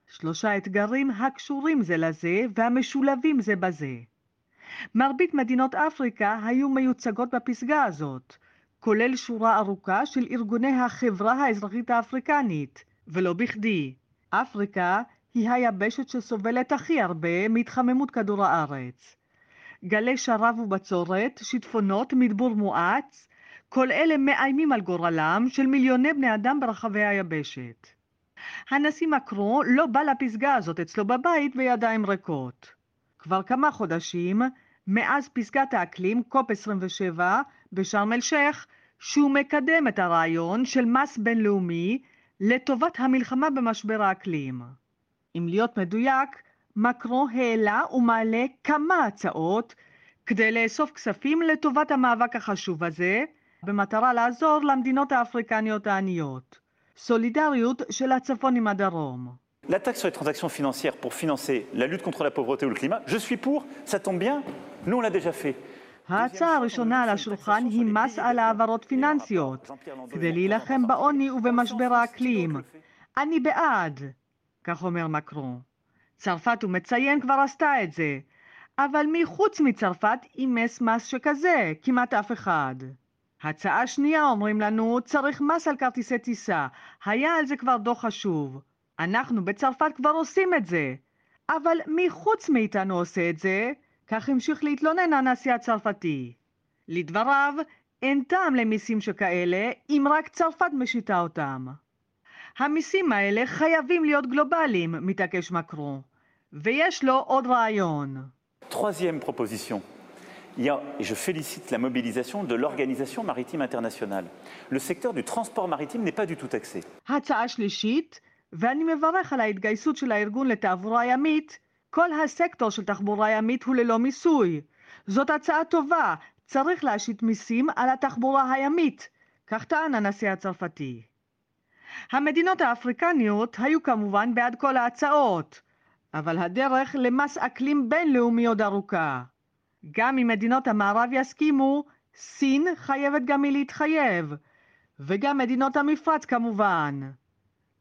שלושה אתגרים הקשורים זה לזה והמשולבים זה בזה. מרבית מדינות אפריקה היו מיוצגות בפסגה הזאת, כולל שורה ארוכה של ארגוני החברה האזרחית האפריקנית, ולא בכדי. אפריקה היא היבשת שסובלת הכי הרבה מהתחממות כדור הארץ. גלי שרב ובצורת, שיטפונות, מדבור מואץ, כל אלה מאיימים על גורלם של מיליוני בני אדם ברחבי היבשת. הנשיא מקרו לא בא לפסגה הזאת אצלו בבית בידיים ריקות. כבר כמה חודשים, מאז פסגת האקלים, קופ 27, בשארם א-שייח, שהוא מקדם את הרעיון של מס בינלאומי לטובת המלחמה במשבר האקלים. אם להיות מדויק, מקרו העלה ומעלה כמה הצעות כדי לאסוף כספים לטובת המאבק החשוב הזה, במטרה לעזור למדינות האפריקניות העניות. סולידריות של הצפון עם הדרום. La taxe sur les transactions financières pour financer la lutte contre la pauvreté ou le climat, je suis pour, ça tombe bien, nous on l'a déjà fait. ההצעה הראשונה על השולחן היא מס על העברות פיננסיות, כדי להילחם בעוני ובמשבר האקלים. אני בעד, כך אומר מקרון. צרפת, הוא מציין, כבר עשתה את זה. אבל מי חוץ מצרפת אימס מס שכזה? כמעט אף אחד. הצעה שנייה, אומרים לנו, צריך מס על כרטיסי טיסה. היה על זה כבר דוח חשוב. אנחנו בצרפת כבר עושים את זה. אבל מי חוץ מאיתנו עושה את זה? כך המשיך להתלונן הנשיא הצרפתי. לדבריו, אין טעם למיסים שכאלה אם רק צרפת משיתה אותם. המיסים האלה חייבים להיות גלובליים, מתעקש מקרו. ויש לו עוד רעיון. Troisième proposition. Il y a, et je félicite la mobilisation de l'Organisation maritime internationale. Le secteur du transport maritime n'est pas du tout taxé. הצעה שלישית, ואני מברך על ההתגייסות של הארגון לתעבורה ימית, כל הסקטור של תחבורה ימית הוא ללא מיסוי. זאת הצעה טובה, צריך להשית מיסים על התחבורה הימית, כך טען הנשיא הצרפתי. המדינות האפריקניות היו כמובן בעד כל ההצעות, אבל הדרך למס אקלים בינלאומי עוד ארוכה. גם אם מדינות המערב יסכימו, סין חייבת גם היא להתחייב, וגם מדינות המפרץ כמובן.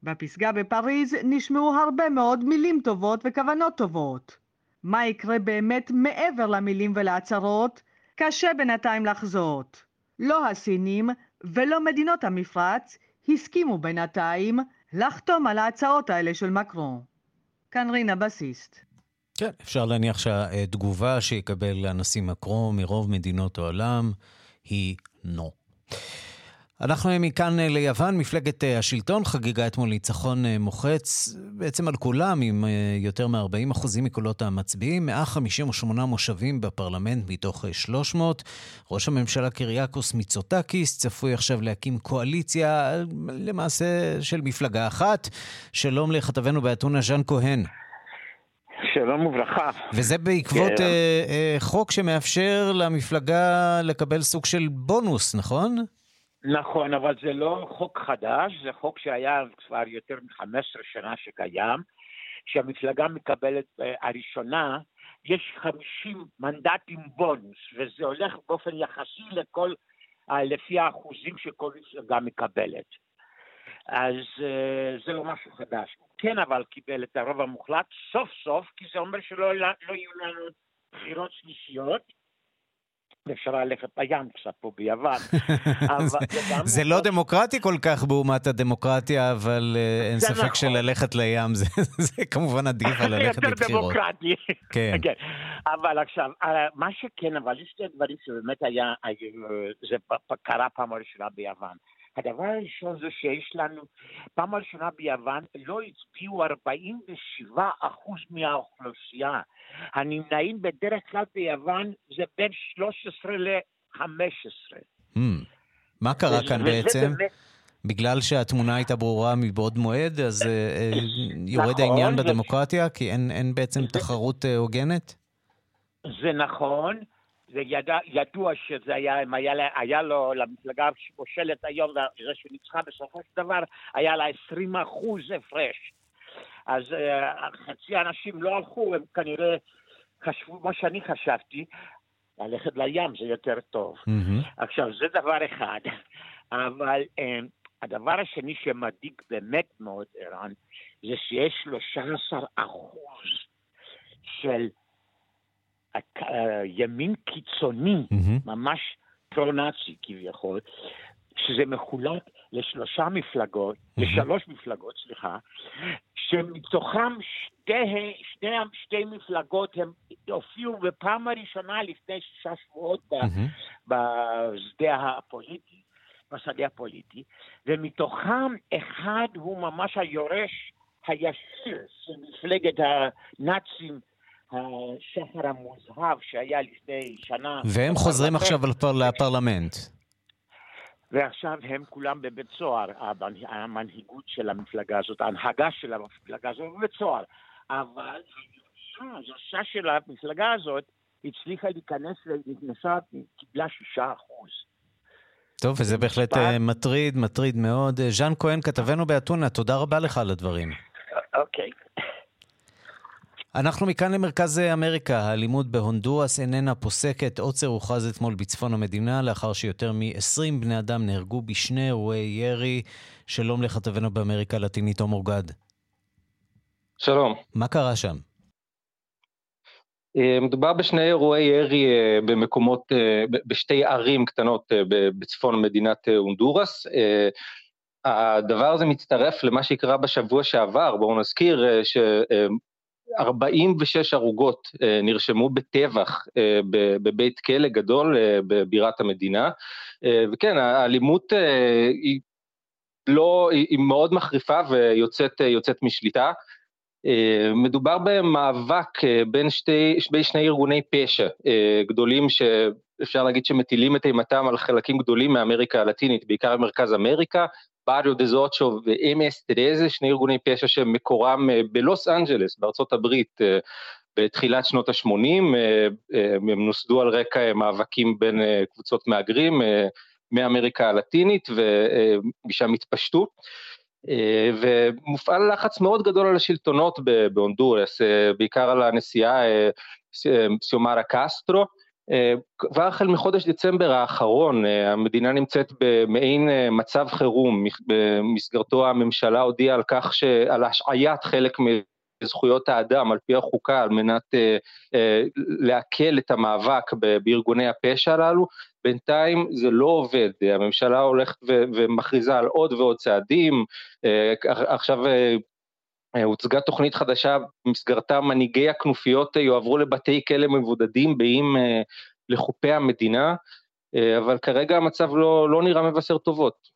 בפסגה בפריז נשמעו הרבה מאוד מילים טובות וכוונות טובות. מה יקרה באמת מעבר למילים ולהצהרות? קשה בינתיים לחזות. לא הסינים ולא מדינות המפרץ הסכימו בינתיים לחתום על ההצעות האלה של מקרון. כאן רינה בסיסט. כן, אפשר להניח שהתגובה שיקבל הנשיא מקרו מרוב מדינות העולם היא נו. אנחנו מכאן ליוון, מפלגת השלטון חגגה אתמול ניצחון מוחץ בעצם על כולם עם יותר מ-40% מקולות המצביעים, 158 מושבים בפרלמנט מתוך 300. ראש הממשלה קיריאקוס מיצוטקיס צפוי עכשיו להקים קואליציה למעשה של מפלגה אחת. שלום לכתבנו באתונה ז'אן כהן. שלום וברכה. וזה בעקבות כן. אה, אה, חוק שמאפשר למפלגה לקבל סוג של בונוס, נכון? נכון, אבל זה לא חוק חדש, זה חוק שהיה כבר יותר מ-15 שנה שקיים, שהמפלגה מקבלת אה, הראשונה, יש 50 מנדטים בונוס, וזה הולך באופן יחסי לכל, אה, לפי האחוזים שכל מפלגה מקבלת. אז אה, זה לא משהו חדש. כן אבל קיבל את הרוב המוחלט סוף סוף, כי זה אומר שלא לא יהיו לנו בחירות שלישיות. אפשר ללכת לים קצת פה ביוון. זה לא דמוקרטי כל כך באומת הדמוקרטיה, אבל אה, אין ספק נכון. שללכת לים זה כמובן עדיף על ללכת לבחירות. יותר דמוקרטי. כן. כן. אבל עכשיו, אה, מה שכן, אבל יש שתי דברים שבאמת היה, זה קרה פעם ראשונה ביוון. הדבר הראשון זה שיש לנו, פעם ראשונה ביוון לא הצביעו 47 אחוז מהאוכלוסייה. הנמנעים בדרך כלל ביוון זה בין 13 Hmm. מה קרה כאן בעצם? באמת... בגלל שהתמונה הייתה ברורה מבעוד מועד, אז אה, אה, יורד נכון, העניין בדמוקרטיה? כי אין, אין בעצם זה... תחרות אה, הוגנת? זה נכון. זה ידע, ידוע שזה היה, אם היה, היה לו, למפלגה שפושלת היום, זה שניצחה בסופו של דבר, היה לה 20 אחוז הפרש. אז uh, חצי אנשים לא הלכו, הם כנראה חשבו מה שאני חשבתי, ללכת לים זה יותר טוב. Mm-hmm. עכשיו, זה דבר אחד, אבל um, הדבר השני שמדאיג באמת מאוד, ערן, זה שיש 13 אחוז של ימין קיצוני, mm-hmm. ממש פרו-נאצי כביכול, שזה מחולק לשלושה מפלגות, mm-hmm. לשלוש מפלגות, סליחה, שמתוכם שתי, שתי, שתי מפלגות הם הופיעו בפעם הראשונה לפני שישה שבועות mm-hmm. בשדה הפוליטי, בשדה הפוליטי, ומתוכם אחד הוא ממש היורש הישיר של מפלגת הנאצים השחר המוזהב שהיה לפני שנה. והם חוזרים עכשיו לפרלמנט. ועכשיו הם כולם בבית סוהר, המנהיגות של המפלגה הזאת, ההנהגה של המפלגה הזאת בבית סוהר. אבל הירושה של המפלגה הזאת הצליחה להיכנס, נכנסה, קיבלה שישה אחוז. טוב, וזה בהחלט אה, מטריד, מטריד מאוד. אה, ז'אן כהן, כתבנו באתונה, תודה רבה לך על הדברים. אוקיי. אנחנו מכאן למרכז אמריקה. האלימות בהונדורס איננה פוסקת. עוצר הוכרז אתמול בצפון המדינה לאחר שיותר מ-20 בני אדם נהרגו בשני אירועי ירי. שלום לכתבנו באמריקה הלטינית, תום אורגד. שלום. מה קרה שם? אה, מדובר בשני אירועי ירי אה, במקומות, אה, בשתי ערים קטנות בצפון מדינת הונדורס. הדבר הזה מצטרף למה שקרה בשבוע שעבר, בואו נזכיר ש... 46 הרוגות אה, נרשמו בטבח אה, בבית כלא גדול אה, בבירת המדינה, וכן, האלימות היא לא, היא מאוד מחריפה ויוצאת משליטה. מדובר במאבק בין שתי, בין שני ארגוני פשע גדולים שאפשר להגיד שמטילים את אימתם על חלקים גדולים מאמריקה הלטינית, בעיקר במרכז אמריקה, בריו דה זוצ'ו ו-MS שני ארגוני פשע שמקורם אה, בלוס אנג'לס, בארצות הברית, אה, בתחילת שנות ה-80, אה, הם נוסדו על רקע מאבקים בין קבוצות מהגרים מאמריקה הלטינית ומשם התפשטו. ומופעל לחץ מאוד גדול על השלטונות בהונדורס, בעיקר על הנשיאה סיומרה קסטרו, כבר החל מחודש דצמבר האחרון אה, המדינה נמצאת במעין אה, מצב חירום, במסגרתו הממשלה הודיעה על כך, על השעיית חלק מזכויות האדם על פי החוקה על מנת אה, לעכל את המאבק בארגוני הפשע הללו, בינתיים זה לא עובד, הממשלה הולכת ומכריזה על עוד ועוד צעדים, עכשיו הוצגה תוכנית חדשה במסגרתה מנהיגי הכנופיות יועברו לבתי כלא מבודדים באים אה, לחופי המדינה, אה, אבל כרגע המצב לא, לא נראה מבשר טובות.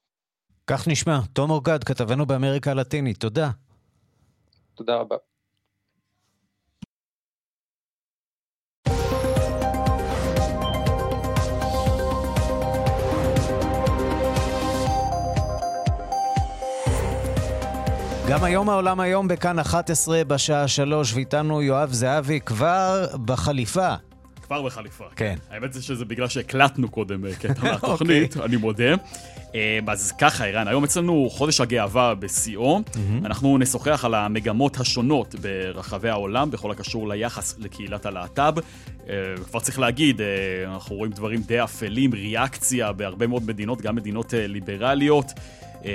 כך נשמע. תום אורגד, כתבנו באמריקה הלטינית, תודה. תודה רבה. גם היום העולם היום בכאן 11 בשעה 3, ואיתנו יואב זהבי כבר בחליפה. כבר בחליפה. כן. האמת זה שזה בגלל שהקלטנו קודם אה, קטע מהתוכנית, אוקיי. אני מודה. אה, אז ככה, ערן, היום אצלנו חודש הגאווה בשיאו. אנחנו נשוחח על המגמות השונות ברחבי העולם בכל הקשור ליחס לקהילת הלהט"ב. אה, כבר צריך להגיד, אנחנו רואים דברים די אפלים, ריאקציה בהרבה מאוד מדינות, גם מדינות ליברליות. אמ,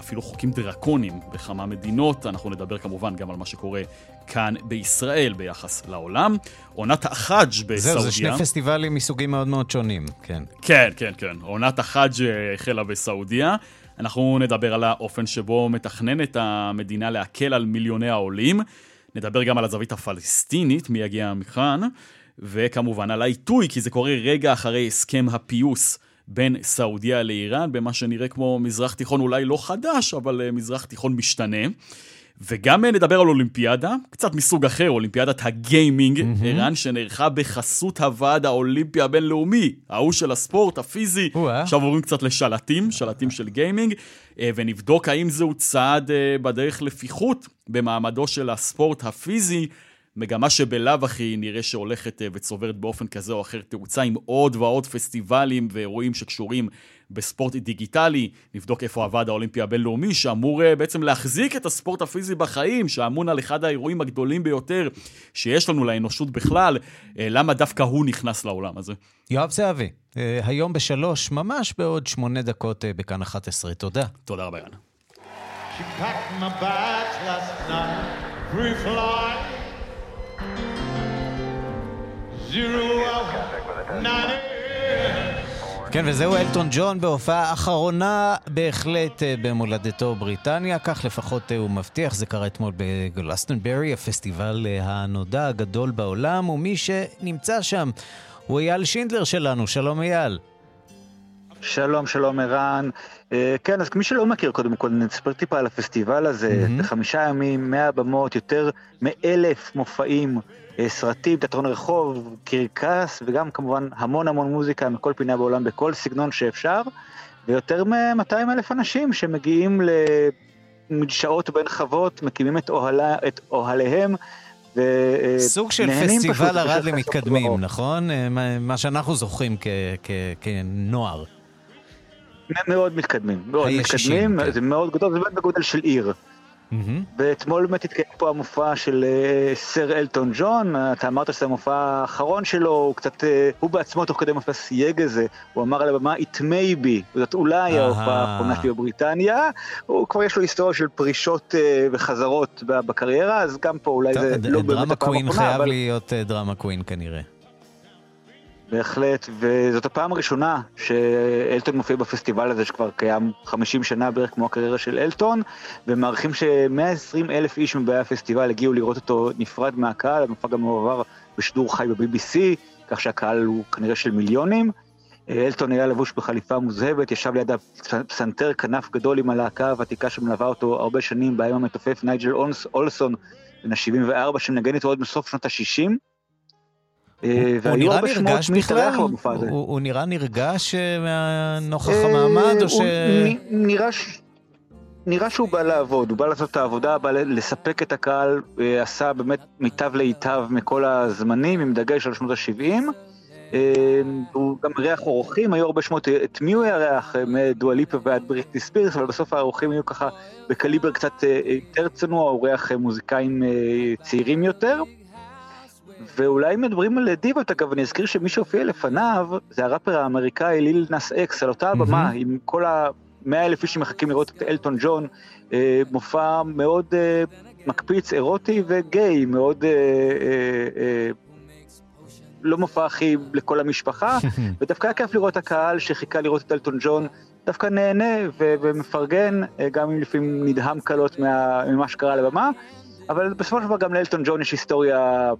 אפילו חוקים דרקוניים בכמה מדינות. אנחנו נדבר כמובן גם על מה שקורה כאן בישראל ביחס לעולם. עונת החאג' בסעודיה. זהו, זה שני פסטיבלים מסוגים מאוד מאוד שונים, כן. כן, כן, כן. עונת החאג' אה, החלה בסעודיה. אנחנו נדבר על האופן שבו מתכננת המדינה להקל על מיליוני העולים. נדבר גם על הזווית הפלסטינית, מי יגיע מכאן, וכמובן על העיתוי, כי זה קורה רגע אחרי הסכם הפיוס בין סעודיה לאיראן, במה שנראה כמו מזרח תיכון אולי לא חדש, אבל אה, מזרח תיכון משתנה. וגם נדבר על אולימפיאדה, קצת מסוג אחר, אולימפיאדת הגיימינג, mm-hmm. ערן, שנערכה בחסות הוועד האולימפי הבינלאומי, ההוא של הספורט, הפיזי. עכשיו עוברים קצת לשלטים, שלטים של גיימינג, ונבדוק האם זהו צעד בדרך לפיחות במעמדו של הספורט הפיזי. מגמה שבלאו הכי נראה שהולכת וצוברת באופן כזה או אחר תאוצה עם עוד ועוד פסטיבלים ואירועים שקשורים בספורט דיגיטלי, נבדוק איפה הוועד האולימפי הבינלאומי, שאמור אה, בעצם להחזיק את הספורט הפיזי בחיים, שאמון על אחד האירועים הגדולים ביותר שיש לנו לאנושות בכלל, אה, למה דווקא הוא נכנס לעולם הזה? יואב זהבי, אה, היום בשלוש, ממש בעוד שמונה דקות בכאן 11. תודה. תודה רבה, יאנה. Zero nine כן, וזהו אלטון ג'ון בהופעה אחרונה בהחלט אה, במולדתו בריטניה, כך לפחות אה, הוא מבטיח, זה קרה אתמול בגלסטנברי, הפסטיבל אה, הנודע הגדול בעולם, ומי שנמצא שם הוא אייל שינדלר שלנו, שלום אייל. שלום, שלום ערן. כן, אז מי שלא מכיר, קודם כל נספר טיפה על הפסטיבל הזה. Mm-hmm. חמישה ימים, מאה במות, יותר מאלף מופעים אה, סרטים, תיאטרון רחוב, קרקס, וגם כמובן המון המון מוזיקה מכל פינה בעולם, בכל סגנון שאפשר, ויותר מ-200 אלף אנשים שמגיעים לשעות בין חוות, מקימים את, אוהלה, את אוהליהם. ו... אה, סוג של פסטיבל ערד למתקדמים, נכון? אה, מה שאנחנו זוכרים כנוער. מאוד מתקדמים, מאוד מתקדמים, כן. זה מאוד גדול, זה באמת בגודל של עיר. Mm-hmm. ואתמול באמת התקיים פה המופע של uh, סר אלטון ג'ון, אתה אמרת שזה המופע האחרון שלו, הוא קצת, uh, הוא בעצמו תוך כדי מופע סייג הזה, הוא אמר על הבמה It may be, זאת אולי ההופעה האחרונה שלי בבריטניה, הוא כבר יש לו היסטוריה של פרישות uh, וחזרות בקריירה, אז גם פה אולי זה לא באמת הפעם האחרונה, אבל... דרמה קווין חייב להיות דרמה קווין כנראה. בהחלט, וזאת הפעם הראשונה שאלטון מופיע בפסטיבל הזה שכבר קיים 50 שנה בערך כמו הקריירה של אלטון, ומעריכים ש-120 אלף איש מבאי הפסטיבל הגיעו לראות אותו נפרד מהקהל, המופע גם מועבר בשידור חי ב-BBC, כך שהקהל הוא כנראה של מיליונים. אלטון היה לבוש בחליפה מוזהבת, ישב ליד הפסנתר כנף גדול עם הלהקה הוותיקה שמלווה אותו הרבה שנים, בהם המתופף נייג'ל אולסון, בן ה-74, שמנגן איתו עוד מסוף שנות ה-60. אה, הוא נראה נרגש בכלל? הוא נראה נרגש נוכח המעמד, או ש... נראה שהוא בא לעבוד, הוא בא לעשות את העבודה, בא לספק את הקהל, אה, עשה באמת מיטב להיטב מכל הזמנים, עם דגש על שנות ה-70. אה, הוא גם אירח אורחים, היו הרבה שמות, את מי הוא אירח? מדואליפה ועד בריטי ספירס, אבל בסוף האורחים היו ככה בקליבר קצת יותר צנוע, הוא אירח מוזיקאים צעירים יותר. ואולי מדברים על דיבות, אגב, אני אזכיר שמי שהופיע לפניו זה הראפר האמריקאי ליל נאס אקס, על אותה הבמה, mm-hmm. עם כל המאה אלף איש שמחכים לראות את אלטון ג'ון, אה, מופע מאוד אה, מקפיץ, אירוטי וגיי, מאוד... אה, אה, אה, לא מופע הכי לכל המשפחה, ודווקא היה כיף לראות הקהל שחיכה לראות את אלטון ג'ון, דווקא נהנה ו- ומפרגן, אה, גם אם לפעמים נדהם קלות מה- ממה שקרה על הבמה, אבל בסופו של דבר גם לאלטון ג'ון יש היסטוריה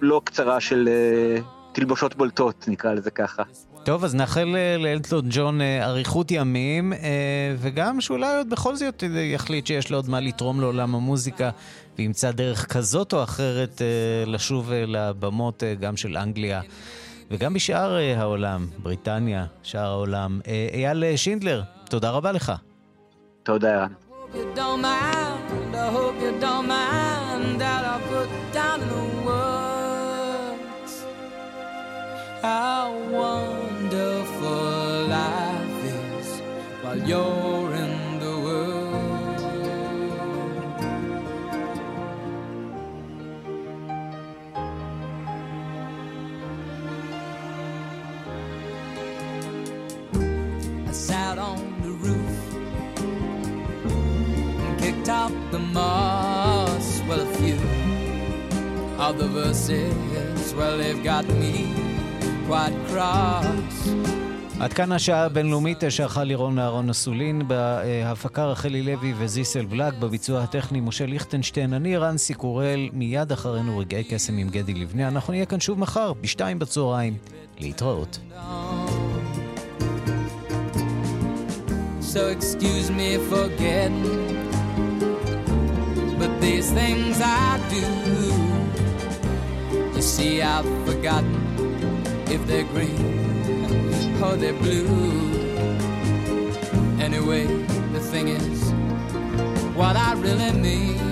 לא קצרה של uh, תלבושות בולטות, נקרא לזה ככה. טוב, אז נאחל אה, לאלטון ג'ון uh, אריכות ימים, וגם שאולי עוד בכל זאת יחליט שיש לו עוד מה לתרום לעולם המוזיקה, וימצא דרך כזאת או אחרת לשוב לבמות גם של אנגליה. וגם בשאר העולם, בריטניה, שאר העולם. אייל שינדלר, תודה רבה לך. תודה, ערן. How wonderful life is while you're in the world. I sat on the roof and kicked out the moss. Well, a few of the verses, well, they've got me עד כאן השעה הבינלאומית שערכה לירון אהרון אסולין, בהפקה רחלי לוי וזיסל בלק, בביצוע הטכני משה ליכטנשטיין, אני רנסי קורל, מיד אחרינו רגעי קסם עם גדי לבנה. אנחנו נהיה כאן שוב מחר, בשתיים בצהריים. להתראות. So excuse me for getting, but these things I do. You see, I've forgotten if they're green or they're blue. Anyway, the thing is, what I really mean